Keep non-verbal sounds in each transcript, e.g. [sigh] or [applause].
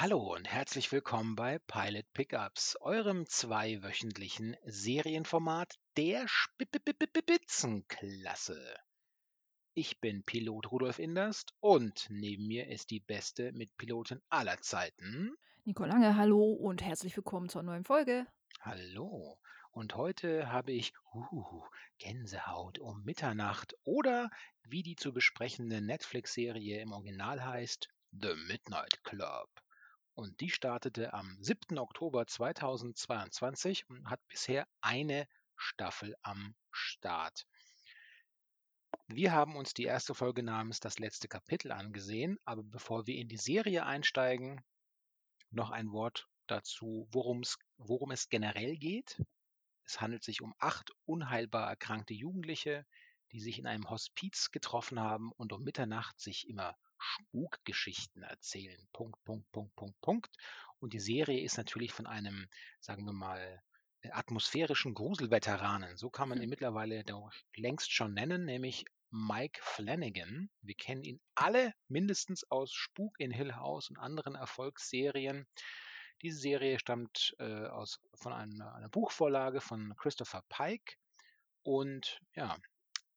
Hallo und herzlich willkommen bei Pilot Pickups, eurem zweiwöchentlichen Serienformat der Spitzenklasse. Ich bin Pilot Rudolf Inderst und neben mir ist die beste Mitpilotin aller Zeiten. Nico Lange, hallo und herzlich willkommen zur neuen Folge. Hallo. Und heute habe ich uh, Gänsehaut um Mitternacht oder wie die zu besprechende Netflix-Serie im Original heißt, The Midnight Club. Und die startete am 7. Oktober 2022 und hat bisher eine Staffel am Start. Wir haben uns die erste Folge namens Das letzte Kapitel angesehen, aber bevor wir in die Serie einsteigen, noch ein Wort dazu, worum es generell geht. Es handelt sich um acht unheilbar erkrankte Jugendliche, die sich in einem Hospiz getroffen haben und um Mitternacht sich immer Spukgeschichten erzählen. Punkt, Punkt, Punkt, Punkt, Punkt. Und die Serie ist natürlich von einem, sagen wir mal, äh, atmosphärischen Gruselveteranen. So kann man ihn hm. mittlerweile doch längst schon nennen, nämlich Mike Flanagan. Wir kennen ihn alle mindestens aus Spuk in Hill House und anderen Erfolgsserien. Diese Serie stammt äh, aus, von einer, einer Buchvorlage von Christopher Pike. Und ja,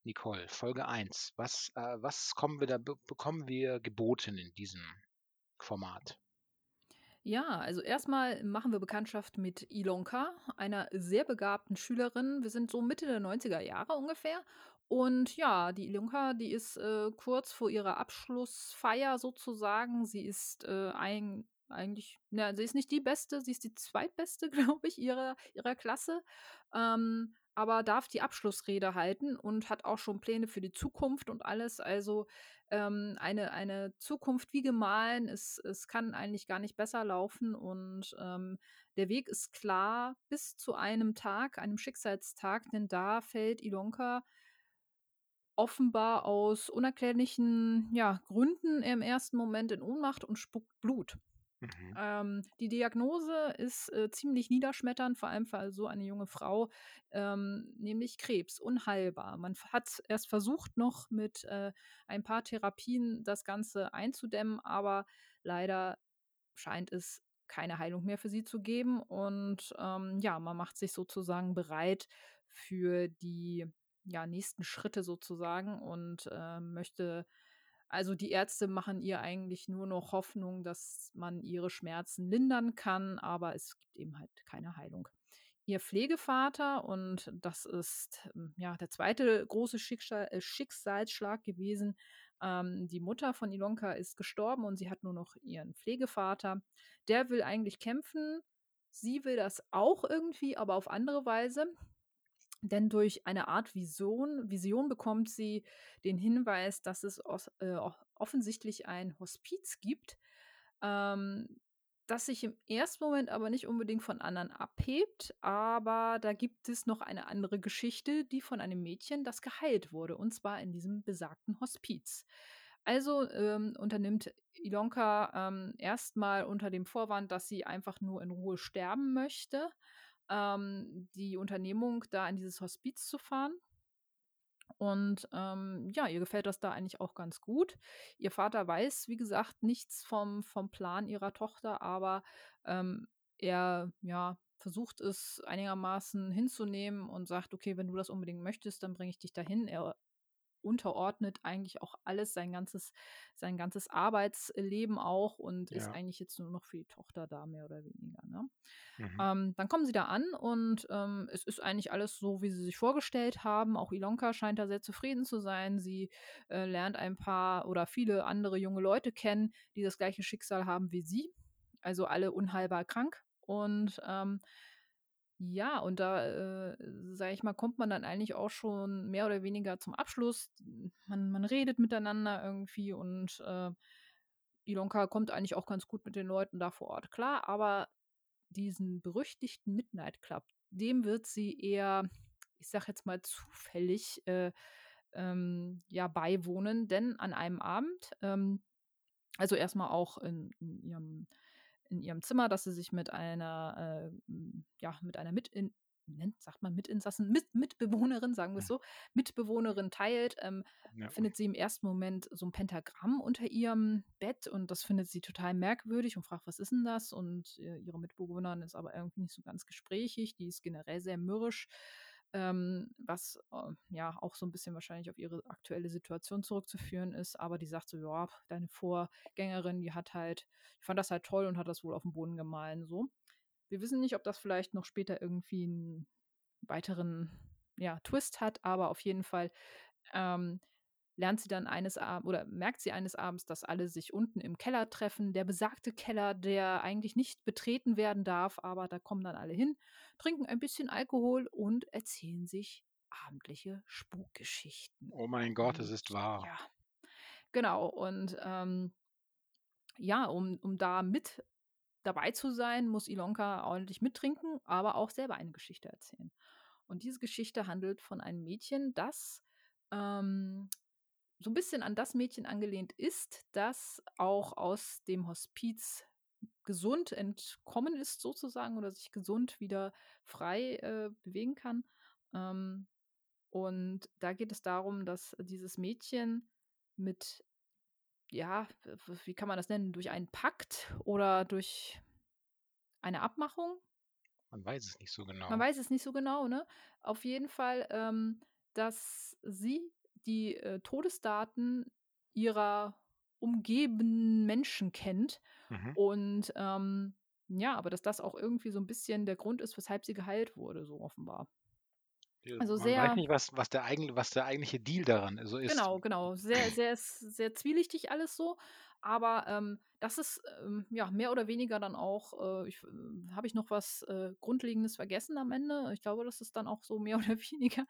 Nicole, Folge 1. Was, äh, was kommen wir da, bekommen wir geboten in diesem Format? Ja, also erstmal machen wir Bekanntschaft mit Ilonka, einer sehr begabten Schülerin. Wir sind so Mitte der 90er Jahre ungefähr. Und ja, die Ilonka, die ist äh, kurz vor ihrer Abschlussfeier sozusagen. Sie ist äh, ein, eigentlich, na, sie ist nicht die beste, sie ist die zweitbeste, [laughs] glaube ich, ihrer, ihrer Klasse. Ähm, aber darf die Abschlussrede halten und hat auch schon Pläne für die Zukunft und alles. Also ähm, eine, eine Zukunft wie gemahlen. Es, es kann eigentlich gar nicht besser laufen und ähm, der Weg ist klar bis zu einem Tag, einem Schicksalstag, denn da fällt Ilonka offenbar aus unerklärlichen ja, Gründen im ersten Moment in Ohnmacht und spuckt Blut. Mhm. Ähm, die Diagnose ist äh, ziemlich niederschmetternd, vor allem für so eine junge Frau, ähm, nämlich Krebs, unheilbar. Man hat erst versucht, noch mit äh, ein paar Therapien das Ganze einzudämmen, aber leider scheint es keine Heilung mehr für sie zu geben. Und ähm, ja, man macht sich sozusagen bereit für die ja, nächsten Schritte sozusagen und äh, möchte also die Ärzte machen ihr eigentlich nur noch Hoffnung, dass man ihre Schmerzen lindern kann, aber es gibt eben halt keine Heilung. Ihr Pflegevater, und das ist ähm, ja der zweite große äh, Schicksalsschlag gewesen, ähm, die Mutter von Ilonka ist gestorben und sie hat nur noch ihren Pflegevater. Der will eigentlich kämpfen. Sie will das auch irgendwie, aber auf andere Weise. Denn durch eine Art Vision, Vision bekommt sie den Hinweis, dass es äh, offensichtlich ein Hospiz gibt, ähm, das sich im ersten Moment aber nicht unbedingt von anderen abhebt. Aber da gibt es noch eine andere Geschichte, die von einem Mädchen, das geheilt wurde, und zwar in diesem besagten Hospiz. Also ähm, unternimmt Ilonka ähm, erstmal unter dem Vorwand, dass sie einfach nur in Ruhe sterben möchte ähm, die Unternehmung, da in dieses Hospiz zu fahren. Und ähm, ja, ihr gefällt das da eigentlich auch ganz gut. Ihr Vater weiß, wie gesagt, nichts vom, vom Plan ihrer Tochter, aber ähm, er ja, versucht es einigermaßen hinzunehmen und sagt, okay, wenn du das unbedingt möchtest, dann bringe ich dich dahin. Er unterordnet eigentlich auch alles, sein ganzes, sein ganzes Arbeitsleben auch und ja. ist eigentlich jetzt nur noch für die Tochter da, mehr oder weniger. Ne? Mhm. Ähm, dann kommen sie da an und ähm, es ist eigentlich alles so, wie sie sich vorgestellt haben. Auch Ilonka scheint da sehr zufrieden zu sein. Sie äh, lernt ein paar oder viele andere junge Leute kennen, die das gleiche Schicksal haben wie sie. Also alle unheilbar krank. Und ähm, ja, und da, äh, sage ich mal, kommt man dann eigentlich auch schon mehr oder weniger zum Abschluss. Man, man redet miteinander irgendwie und äh, Ilonka kommt eigentlich auch ganz gut mit den Leuten da vor Ort klar, aber diesen berüchtigten Midnight Club, dem wird sie eher, ich sag jetzt mal, zufällig äh, ähm, ja beiwohnen, denn an einem Abend, ähm, also erstmal auch in, in ihrem in ihrem Zimmer, dass sie sich mit einer, äh, ja, mit einer mit in, nennt, sagt man Mitinsassen, mit, Mitbewohnerin, sagen wir es Hm. so, Mitbewohnerin teilt, ähm, Ja. findet sie im ersten Moment so ein Pentagramm unter ihrem Bett und das findet sie total merkwürdig und fragt, was ist denn das? Und äh, ihre Mitbewohnerin ist aber irgendwie nicht so ganz gesprächig, die ist generell sehr mürrisch, ähm, was äh, ja auch so ein bisschen wahrscheinlich auf ihre aktuelle Situation zurückzuführen ist, aber die sagt so, ja, deine Vorgängerin, die hat halt, ich fand das halt toll und hat das wohl auf den Boden gemahlen, so. Wir wissen nicht, ob das vielleicht noch später irgendwie einen weiteren ja, Twist hat, aber auf jeden Fall ähm, lernt sie dann eines Abends oder merkt sie eines Abends, dass alle sich unten im Keller treffen. Der besagte Keller, der eigentlich nicht betreten werden darf, aber da kommen dann alle hin, trinken ein bisschen Alkohol und erzählen sich abendliche Spukgeschichten. Oh mein Gott, es ist wahr. ja, genau. Und ähm, ja, um, um da mit dabei zu sein, muss Ilonka ordentlich mittrinken, aber auch selber eine Geschichte erzählen. Und diese Geschichte handelt von einem Mädchen, das ähm, so ein bisschen an das Mädchen angelehnt ist, das auch aus dem Hospiz gesund entkommen ist, sozusagen, oder sich gesund wieder frei äh, bewegen kann. Ähm, und da geht es darum, dass dieses Mädchen mit, ja, wie kann man das nennen, durch einen Pakt oder durch eine Abmachung, Man weiß es nicht so man genau. weiß es nicht so genau, ne? Auf jeden Fall, ähm, dass sie die äh, Todesdaten ihrer umgebenden Menschen kennt Mhm. und ähm, ja, aber dass das auch irgendwie so ein bisschen der Grund ist, weshalb sie geheilt wurde, so offenbar. Also Man weiß sehr, nicht, was, was, der eigen, was der eigentliche Deal daran so ist. genau, genau, sehr, sehr, sehr zwielichtig alles so. Aber ähm, das ist ähm, ja mehr oder weniger dann auch, äh, äh, habe ich noch was äh, Grundlegendes vergessen am Ende? Ich glaube, das ist dann auch so mehr [laughs] oder weniger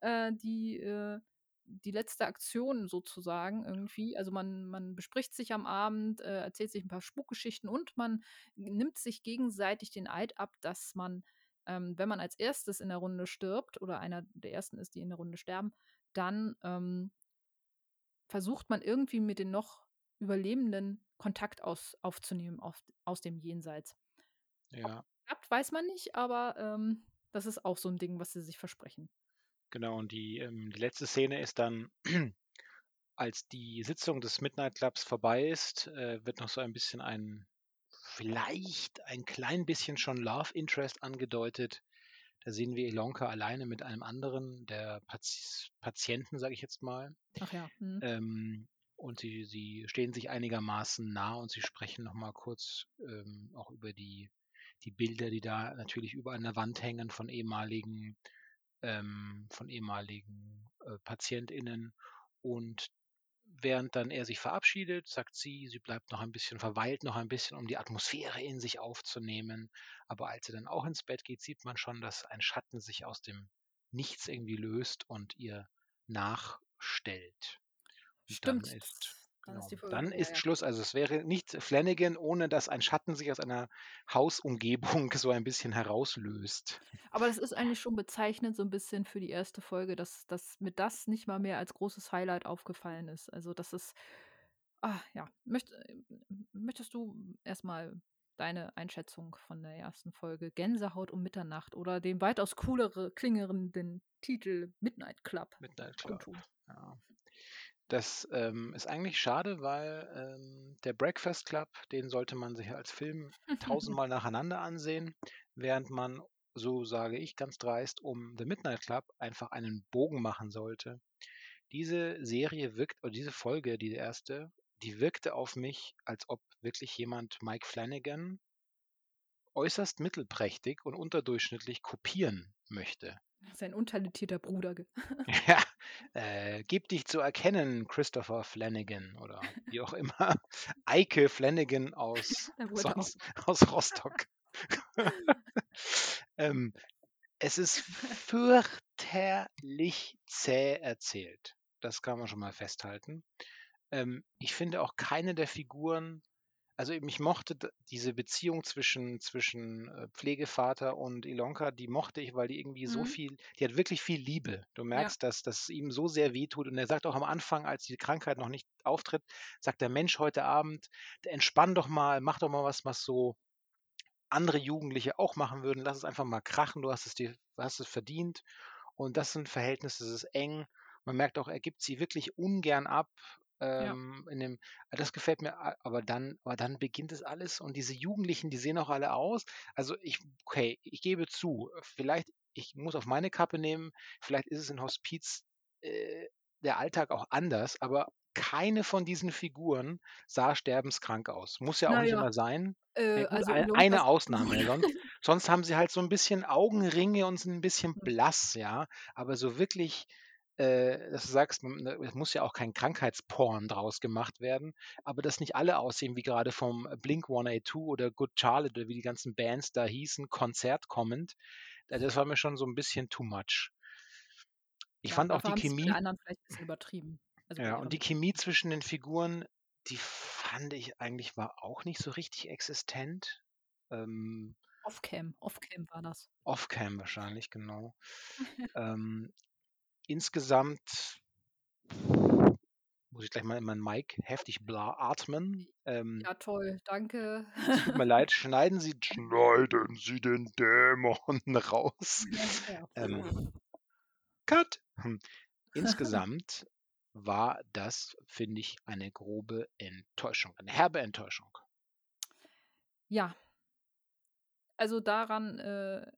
äh, die, äh, die letzte Aktion sozusagen irgendwie. Also man, man bespricht sich am Abend, äh, erzählt sich ein paar Spukgeschichten und man nimmt sich gegenseitig den Eid ab, dass man, ähm, wenn man als erstes in der Runde stirbt oder einer der ersten ist, die in der Runde sterben, dann ähm, versucht man irgendwie mit den noch Überlebenden Kontakt aus, aufzunehmen auf, aus dem Jenseits. Ja, Klappt, weiß man nicht, aber ähm, das ist auch so ein Ding, was sie sich versprechen. Genau. Und die, ähm, die letzte Szene ist dann, [clears throat] als die Sitzung des Midnight Clubs vorbei ist, äh, wird noch so ein bisschen ein, vielleicht ein klein bisschen schon Love Interest angedeutet. Da sehen wir Ilonka alleine mit einem anderen der Pati Patienten, sage ich jetzt mal. Ach ja. Hm. Ähm, und sie, sie stehen sich einigermaßen nah und sie sprechen nochmal kurz ähm, auch über die, die Bilder, die da natürlich überall an der Wand hängen von ehemaligen, ähm, von ehemaligen äh, PatientInnen. Und während dann er sich verabschiedet, sagt sie, sie bleibt noch ein bisschen, verweilt noch ein bisschen, um die Atmosphäre in sich aufzunehmen. Aber als sie dann auch ins Bett geht, sieht man schon, dass ein Schatten sich aus dem Nichts irgendwie löst und ihr nachstellt. Und Stimmt. dann ist, dann genau, ist Folge dann ist ja. Schluss. Also es wäre nicht Flanagan, ohne dass ein Schatten sich aus einer Hausumgebung [laughs] so ein bisschen herauslöst. Aber das ist eigentlich schon bezeichnend so ein bisschen für die erste Folge, dass, dass mir das nicht mal mehr als großes Highlight aufgefallen ist. Also das ist, ah ja, Möcht, äh, möchtest du erstmal deine Einschätzung von der ersten Folge Gänsehaut um Mitternacht oder den weitaus coolere, klingernden Titel Midnight Club Midnight Club. Ja. Das ähm, ist eigentlich schade, weil ähm, der Breakfast Club, den sollte man sich als Film [laughs] tausendmal nacheinander ansehen, während man, so sage ich ganz dreist, um The Midnight Club einfach einen Bogen machen sollte. Diese Serie wirkt, oder diese Folge, die erste, die wirkte auf mich, als ob wirklich jemand Mike Flanagan äußerst mittelprächtig und unterdurchschnittlich kopieren möchte. Sein untalentierter Bruder. [laughs] Ja, äh, gib dich zu erkennen, Christopher Flanagan oder wie auch immer. Eike Flanagan aus, [laughs] sonst, aus Rostock. [laughs] ähm, es ist fürchterlich zäh erzählt. Das kann man schon mal festhalten. Ähm, ich finde auch keine der Figuren, also mich mochte diese Beziehung zwischen, zwischen äh, Pflegevater und Ilonka, die mochte ich, weil die irgendwie so Mhm. viel, die hat wirklich viel Liebe. Du Ja. merkst, dass dass es ihm so sehr wehtut. Und er sagt auch am Anfang, als die Krankheit noch nicht auftritt, sagt der Mensch heute Abend, entspann doch mal, mach doch mal was, was so andere Jugendliche auch machen würden. Lass es einfach mal krachen, du hast es dir, hast es verdient. Und das sind Verhältnisse, das ist eng. Man merkt auch, er gibt sie wirklich ungern ab. Ja. Ähm, in dem, das gefällt mir, aber dann, aber dann beginnt es alles und diese Jugendlichen, die sehen auch alle aus. Also ich, okay, ich gebe zu, vielleicht, ich muss auf meine Kappe nehmen, vielleicht ist es in Hospiz äh, der Alltag auch anders, aber keine von diesen Figuren sah sterbenskrank aus. Muss ja auch nicht Naja, immer sein. äh, Ja, gut, also ein, Ilonkas eine Ausnahme. ja, Sonst, sonst haben sie halt so ein bisschen Augenringe und sind ein bisschen Hm. blass, ja. Aber so wirklich, äh, dass du sagst, ne, es muss ja auch kein Krankheitsporn draus gemacht werden, aber dass nicht alle aussehen wie gerade vom Blink 182 oder Good Charlotte oder wie die ganzen Bands da hießen, Konzert kommend, äh, das war mir schon so ein bisschen too much. Ich Ja, fand auch die Chemie, anderen vielleicht ein bisschen übertrieben. Also ja, und die Chemie zwischen den Figuren, die fand ich eigentlich war auch nicht so richtig existent. Ähm, Off-Cam, Off-Cam war das. Off-Cam wahrscheinlich, genau. [laughs] Ähm, insgesamt muss ich gleich mal in meinen Mic heftig bla atmen. Ähm, Ja, toll, danke. tut mir leid, schneiden Sie, schneiden Sie den Dämon [laughs] raus. [laughs] Ja. Ähm, Cut! Hm. Insgesamt war das, finde ich, eine grobe Enttäuschung, eine herbe Enttäuschung. Ja. Also daran äh,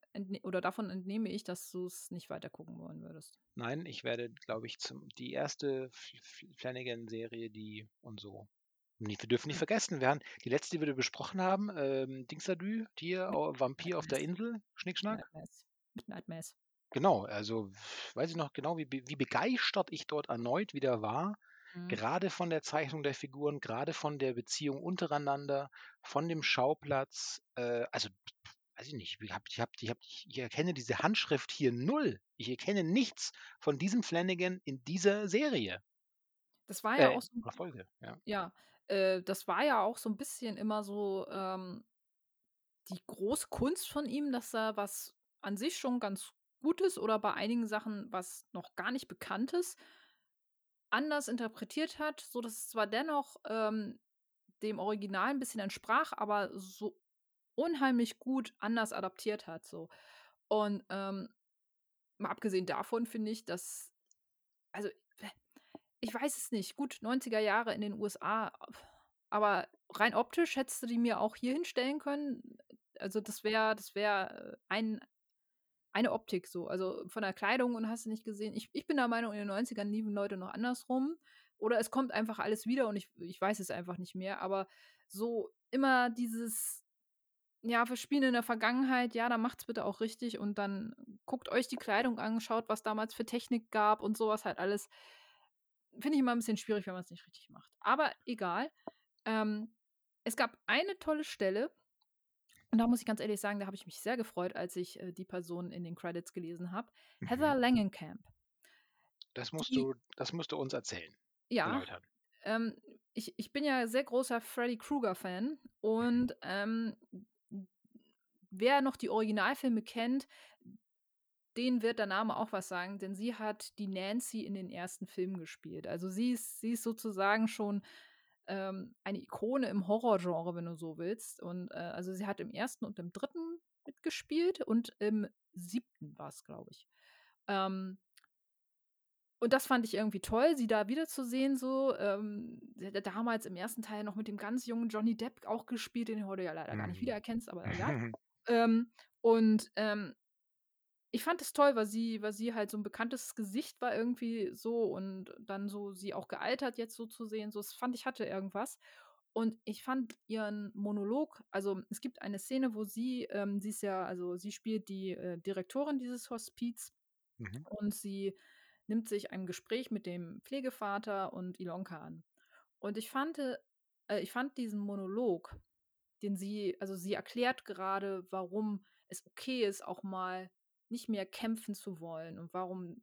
oder davon entnehme ich, dass du es nicht weiter gucken wollen würdest. Nein, ich werde, glaube ich, zum, die erste Flanagan-Serie, die und so. Nee, wir dürfen nicht Hm. vergessen, wir haben die letzte, die wir besprochen haben, ähm, Dingsadü, hier, au- Vampir auf der Insel, Schnickschnack. Mass. Genau, also weiß ich noch genau, wie, wie begeistert ich dort erneut wieder war. Mhm. Gerade von der Zeichnung der Figuren, gerade von der Beziehung untereinander, von dem Schauplatz. Äh, also, weiß ich nicht, ich, hab, ich, hab, ich, hab, ich erkenne diese Handschrift hier null. Ich erkenne nichts von diesem Flanagan in dieser Serie. Das war ja Äh, auch so oder Folge, ja. ja, äh, das war ja auch so ein bisschen immer so, ähm, die große Kunst von ihm, dass er was an sich schon ganz Gutes oder bei einigen Sachen was noch gar nicht Bekanntes anders interpretiert hat, sodass es zwar dennoch, ähm, dem Original ein bisschen entsprach, aber so unheimlich gut anders adaptiert hat, so. Und, ähm, mal abgesehen davon finde ich, dass also, ich weiß es nicht. Gut, 90er Jahre in den USA, aber rein optisch hättest du die mir auch hier hinstellen können. Also, das wäre das wäre, äh, ein eine Optik so. Also, von der Kleidung und hast du nicht gesehen. Ich ich bin der Meinung, in den 90ern liefen Leute noch andersrum oder es kommt einfach alles wieder und ich ich weiß es einfach nicht mehr, aber so immer dieses ja, wir spielen in der Vergangenheit, ja, dann macht's bitte auch richtig und dann guckt euch die Kleidung an, schaut, was damals für Technik gab und sowas halt alles. Finde ich immer ein bisschen schwierig, wenn man es nicht richtig macht. Aber egal. Ähm, es gab eine tolle Stelle und da muss ich ganz ehrlich sagen, da habe ich mich sehr gefreut, als ich, äh, die Person in den Credits gelesen habe. Heather Mhm. Langenkamp. Das musst Die du, das musst du uns erzählen, ja, ähm, ich ich bin ja sehr großer Freddy Krueger-Fan Mhm. und, ähm, wer noch die Originalfilme kennt, denen wird der Name auch was sagen, denn sie hat die Nancy in den ersten Filmen gespielt. Also sie ist, sie ist sozusagen schon ähm, eine Ikone im Horrorgenre, wenn du so willst. Und äh, also sie hat im ersten und im dritten mitgespielt und im siebten war es, glaube ich. Ähm, und das fand ich irgendwie toll, sie da wiederzusehen, so. Ähm, sie hat ja damals im ersten Teil noch mit dem ganz jungen Johnny Depp auch gespielt, den du heute ja leider gar nicht Mhm. wiedererkennst, aber egal. [laughs] [laughs] Ähm, und ähm, ich fand es toll, weil sie, weil sie halt so ein bekanntes Gesicht war irgendwie so und dann so sie auch gealtert jetzt so zu sehen, so das fand ich hatte irgendwas. Und ich fand ihren Monolog, also es gibt eine Szene, wo sie, ähm, sie ist ja, also sie spielt die äh, Direktorin dieses Hospiz Mhm. und sie nimmt sich ein Gespräch mit dem Pflegevater und Ilonka an. Und ich fand, äh, ich fand diesen Monolog, den sie, also sie erklärt gerade, warum es okay ist, auch mal nicht mehr kämpfen zu wollen und warum,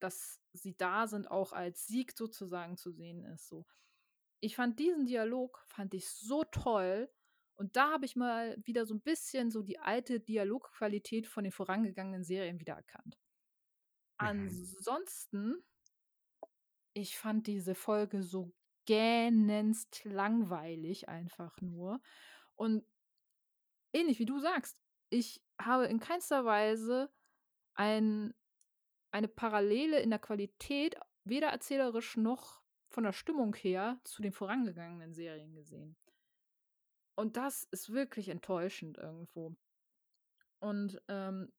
dass sie da sind, auch als Sieg sozusagen zu sehen ist. So. Ich fand diesen Dialog, fand ich so toll. Und da habe ich mal wieder so ein bisschen so die alte Dialogqualität von den vorangegangenen Serien wiedererkannt. Mhm. Ansonsten, ich fand diese Folge so gähnenst langweilig einfach nur. Und ähnlich wie du sagst, ich habe in keinster Weise ein eine Parallele in der Qualität, weder erzählerisch noch von der Stimmung her, zu den vorangegangenen Serien gesehen. Und das ist wirklich enttäuschend irgendwo. Und, ähm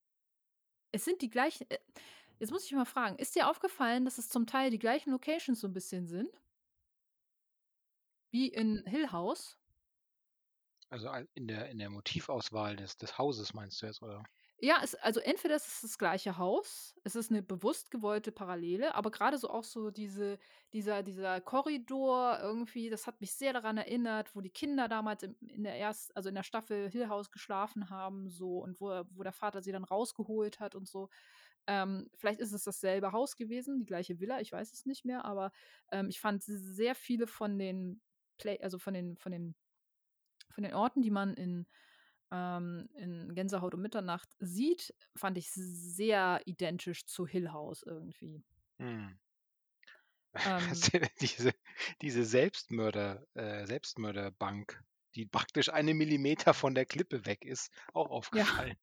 es sind die gleichen äh, jetzt muss ich mal fragen, ist dir aufgefallen, dass es zum Teil die gleichen Locations so 'n bisschen sind? Wie in Hill House? Also, al in der in der Motivauswahl des des Hauses meinst du jetzt, oder? Ja, es also, entweder ist es das gleiche Haus, es ist 'ne bewusst gewollte Parallele, aber grade so auch so diese dieser dieser Korridor irgendwie, das hat mich sehr daran erinnert, wo die Kinder damals im in der erst also, in der Staffel Hill House geschlafen haben so und wo wo der Vater sie dann rausgeholt hat und so. Ähm, vielleicht ist es dasselbe Haus gewesen, die gleiche Villa, ich weiß es nicht mehr, aber, ähm, ich fand sehr viele von den Play also, von den von den von den Orten, die man in ähm, in „Gänsehaut um Mitternacht“ sieht, fand ich sehr identisch zu Hill House irgendwie. [laughs] Mhm. Ähm. Diese diese Selbstmörder äh, Selbstmörderbank, die praktisch einen Millimeter von der Klippe weg ist, auch Ja. aufgefallen.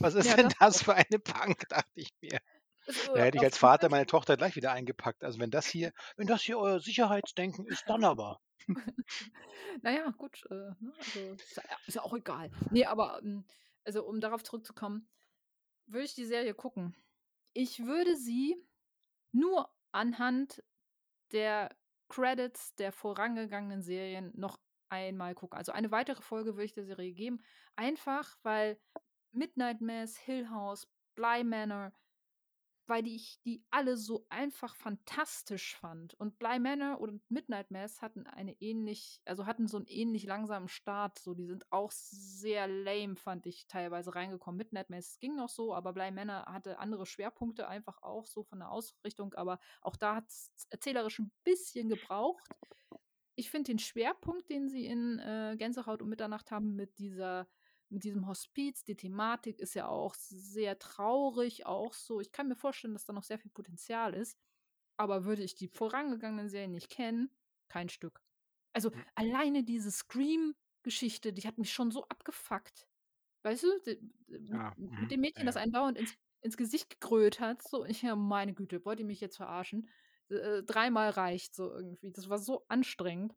Was ist Ja, denn das das für eine Bank, dachte ich mir. So, Da hätte ich als Vater meine Tochter gleich wieder eingepackt. Also, wenn das hier wenn das hier euer Sicherheitsdenken ist, dann aber. [laughs] Na ja, gut, äh, ne, also, ist ja ist ja auch egal. Ne, aber, hm, also, um darauf zurückzukommen, würde ich die Serie gucken. Ich würde sie nur anhand der Credits der vorangegangenen Serien noch einmal gucken. Also, eine weitere Folge würde ich der Serie geben, einfach weil Midnight Mass, Hill House, Bly Manor weil ich die alle so einfach fantastisch fand. Und Bly Manor und Midnight Mass hatten eine ähnlich also, hatten so 'n ähnlich langsamen Start, so. Die sind auch sehr lame, fand ich, teilweise reingekommen. Midnight Mass ging noch so, aber Bly Manor hatte andere Schwerpunkte einfach auch so von der Ausrichtung, aber auch da hat's erzählerisch 'n bisschen gebraucht. Ich finde den Schwerpunkt, den sie in, äh, „Gänsehaut um Mitternacht“ haben mit dieser mit diesem Hospiz, die Thematik ist ja auch sehr traurig, auch so. Ich kann mir vorstellen, dass da noch sehr viel Potenzial ist, aber würde ich die vorangegangenen Serien nicht kennen, kein Stück. Also, Hm. alleine diese Scream-Geschichte, die hat mich schon so abgefuckt. Weißt du, d m Ah, m mit mhm, dem Mädchen, das ja. einem dauernd ins ins Gesicht gegrölt hat, so. Ich ja, meine Güte, wollt ihr mich jetzt verarschen? Äh, dreimal reicht so irgendwie. Das war so anstrengend.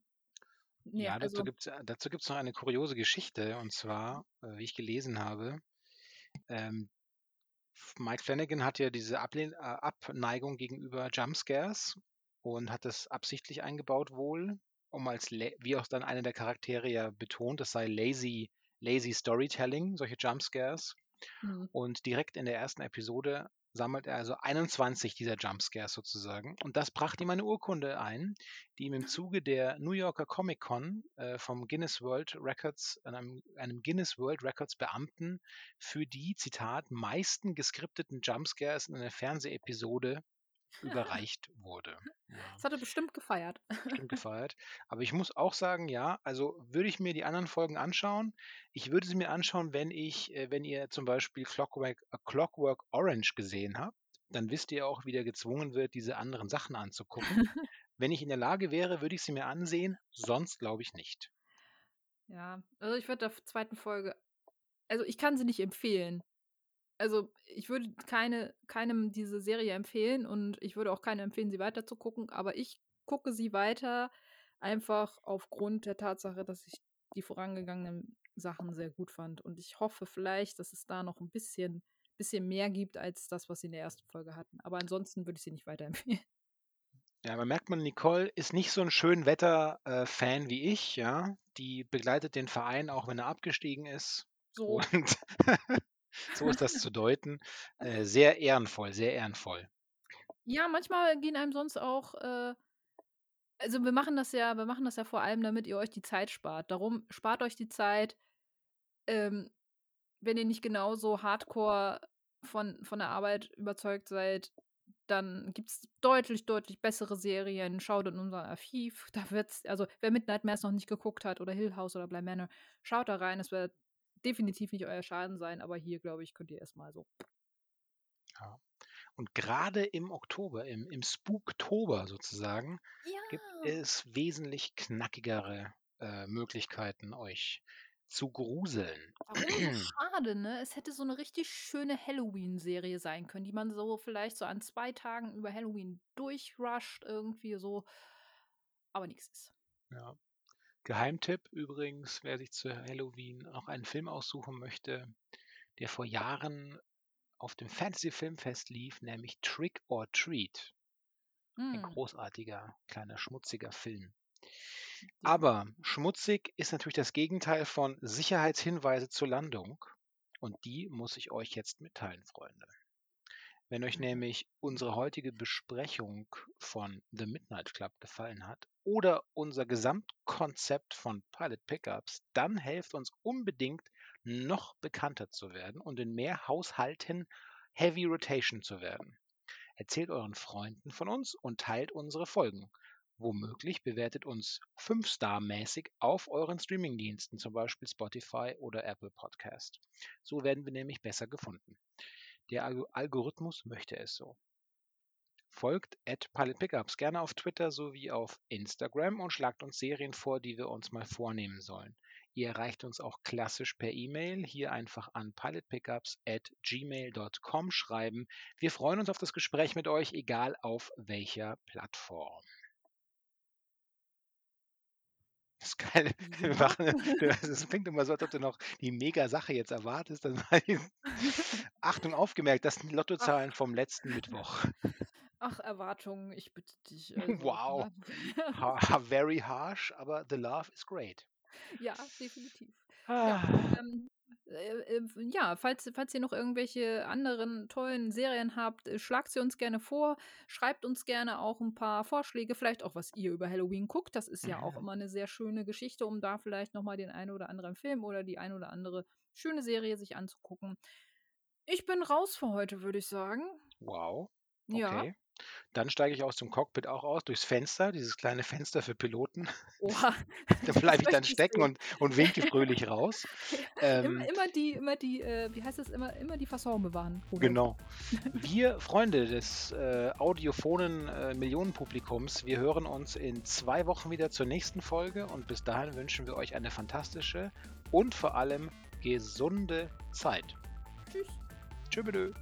Ne, Ja, dazu also gibt's äh, dazu gibt's noch eine kuriose Geschichte und zwar, äh, wie ich gelesen habe, ähm, Mike Flanagan hat ja diese Ablehn äh, Abneigung gegenüber Jumpscares und hat das absichtlich eingebaut wohl, um als wie auch dann einer der Charaktere ja betont, das sei lazy lazy Storytelling, solche Jumpscares. Mhm. Und direkt in der 1. Episode sammelt er also 21 dieser Jumpscares sozusagen. Und das brachte ihm eine Urkunde ein, die ihm im Zuge der New Yorker Comic Con, äh, vom Guinness World Records einem einem Guinness World Records Beamten für die, Zitat, „meisten geskripteten Jumpscares in einer Fernsehepisode“ überreicht wurde. Ja. Das hat er bestimmt gefeiert. Bestimmt [laughs] gefeiert. Aber ich muss auch sagen, ja, also, würde ich mir die anderen Folgen anschauen ich würde sie mir anschauen, wenn ich äh, wenn ihr zum Beispiel Clockwork A Clockwork Orange gesehen habt, dann wisst ihr auch, wie der gezwungen wird, diese anderen Sachen anzugucken. [laughs] Wenn ich in der Lage wäre, würde ich sie mir ansehen, sonst glaube ich nicht. Ja, also, ich würde der 2. Folge also, ich kann sie nicht empfehlen. Also, ich würde keine keinem diese Serie empfehlen und ich würde auch keinem empfehlen, sie weiterzugucken, aber ich gucke sie weiter einfach aufgrund der Tatsache, dass ich die vorangegangenen Sachen sehr gut fand. Und ich hoffe vielleicht, dass es da noch 'n bisschen bisschen mehr gibt als das, was sie in der 1. Folge hatten. Aber ansonsten würde ich sie nicht weiterempfehlen. [laughs] Ja, da merkt man, Nicole ist nicht so 'n Schönwetter äh, Fan wie ich, ja? Die begleitet den Verein, auch wenn er abgestiegen ist. So. Und [laughs] so ist das zu deuten. Äh, sehr ehrenvoll, sehr ehrenvoll. Ja, manchmal gehen einem sonst auch, äh also, wir machen das ja wir machen das ja vor allem, damit ihr euch die Zeit spart. Darum spart euch die Zeit. Ähm, wenn ihr nicht genauso hardcore von von der Arbeit überzeugt seid, dann gibt's deutlich, deutlich bessere Serien. Schaut in unser Archiv, da wird's also, wer Midnight Mass noch nicht geguckt hat oder Hill House oder Bly Manor, schaut da rein. Es wird definitiv nicht euer Schaden sein, aber hier, glaube ich, könnt ihr erst mal so Ja. Und grade im Oktober, im im Spooktober sozusagen, gibt Ja. es wesentlich knackigere, äh, Möglichkeiten, euch zu gruseln. So [clears throat] schade, ne? Es hätte so eine richtig schöne Halloween-Serie sein können, die man so vielleicht so an zwei Tagen über Halloween durchrusht, irgendwie so. Aber nichts ist. Ja. Geheimtipp übrigens, wer sich zu Halloween auch einen Film aussuchen möchte, der vor Jahren auf dem Fantasy Filmfest lief, nämlich Trick or Treat. Ein Mm, großartiger, kleiner, schmutziger Film. Aber schmutzig ist natürlich das Gegenteil von Sicherheitshinweise zur Landung. Und die muss ich euch jetzt mitteilen, Freunde. Wenn euch Mhm. nämlich unsere heutige Besprechung von The Midnight Club gefallen hat oder unser Gesamtkonzept von Pilot Pickups, dann helft uns unbedingt, noch bekannter zu werden und in mehr Haushalten Heavy Rotation zu werden. Erzählt euren Freunden von uns und teilt unsere Folgen. Womöglich bewertet uns 5-Star-mäßig auf euren Streamingdiensten, zum Beispiel Spotify oder Apple Podcast. So werden wir nämlich besser gefunden. Der Algo- Algorithmus möchte es so. Folgt at Pilot Pickups gerne auf Twitter sowie auf Instagram und schlagt uns Serien vor, die wir uns mal vornehmen sollen. Ihr erreicht uns auch klassisch per E-Mail. Hier einfach an pilotpickups at gmail.com schreiben. Wir freuen uns auf das Gespräch mit euch, egal auf welcher Plattform. Das ist geil. Das klingt immer so, als ob du noch die Mega-Sache jetzt erwartest. Dann [laughs] [laughs] Achtung, aufgemerkt, das sind Lottozahlen vom letzten Mittwoch. Ach, Erwartungen, ich bitte dich. [laughs] Also, Wow. [laughs] Ha, very harsh, aber the love is great. Ja, definitiv. Ja, Ah, ähm, äh, äh, ja, falls, falls ihr noch irgendwelche anderen tollen Serien habt, äh, schlagt sie uns gerne vor. Schreibt uns gerne auch ein paar Vorschläge, vielleicht auch, was ihr über Halloween guckt. Das ist ja auch Mhm. immer eine sehr schöne Geschichte, um da vielleicht nochmal den einen oder anderen Film oder die ein oder andere schöne Serie sich anzugucken. Ich bin raus für heute, würde ich sagen. wow. Ja. Dann steige ich aus dem Cockpit auch aus, durchs Fenster, dieses kleine Fenster für Piloten. Oha. [laughs] Da [laughs] das bleibe ich dann stecken und, und winke fröhlich raus. [laughs] Immer, Ähm, immer die, immer die, äh, wie heißt es, immer, immer die Fasson bewahren. Robert. Genau. Wir, Freunde des äh, audiophonen äh, Millionenpublikums, wir hören uns in zwei Wochen wieder zur nächsten Folge und bis dahin wünschen wir euch eine fantastische und vor allem gesunde Zeit. Tschüss. Tschüss.